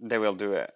they will do it.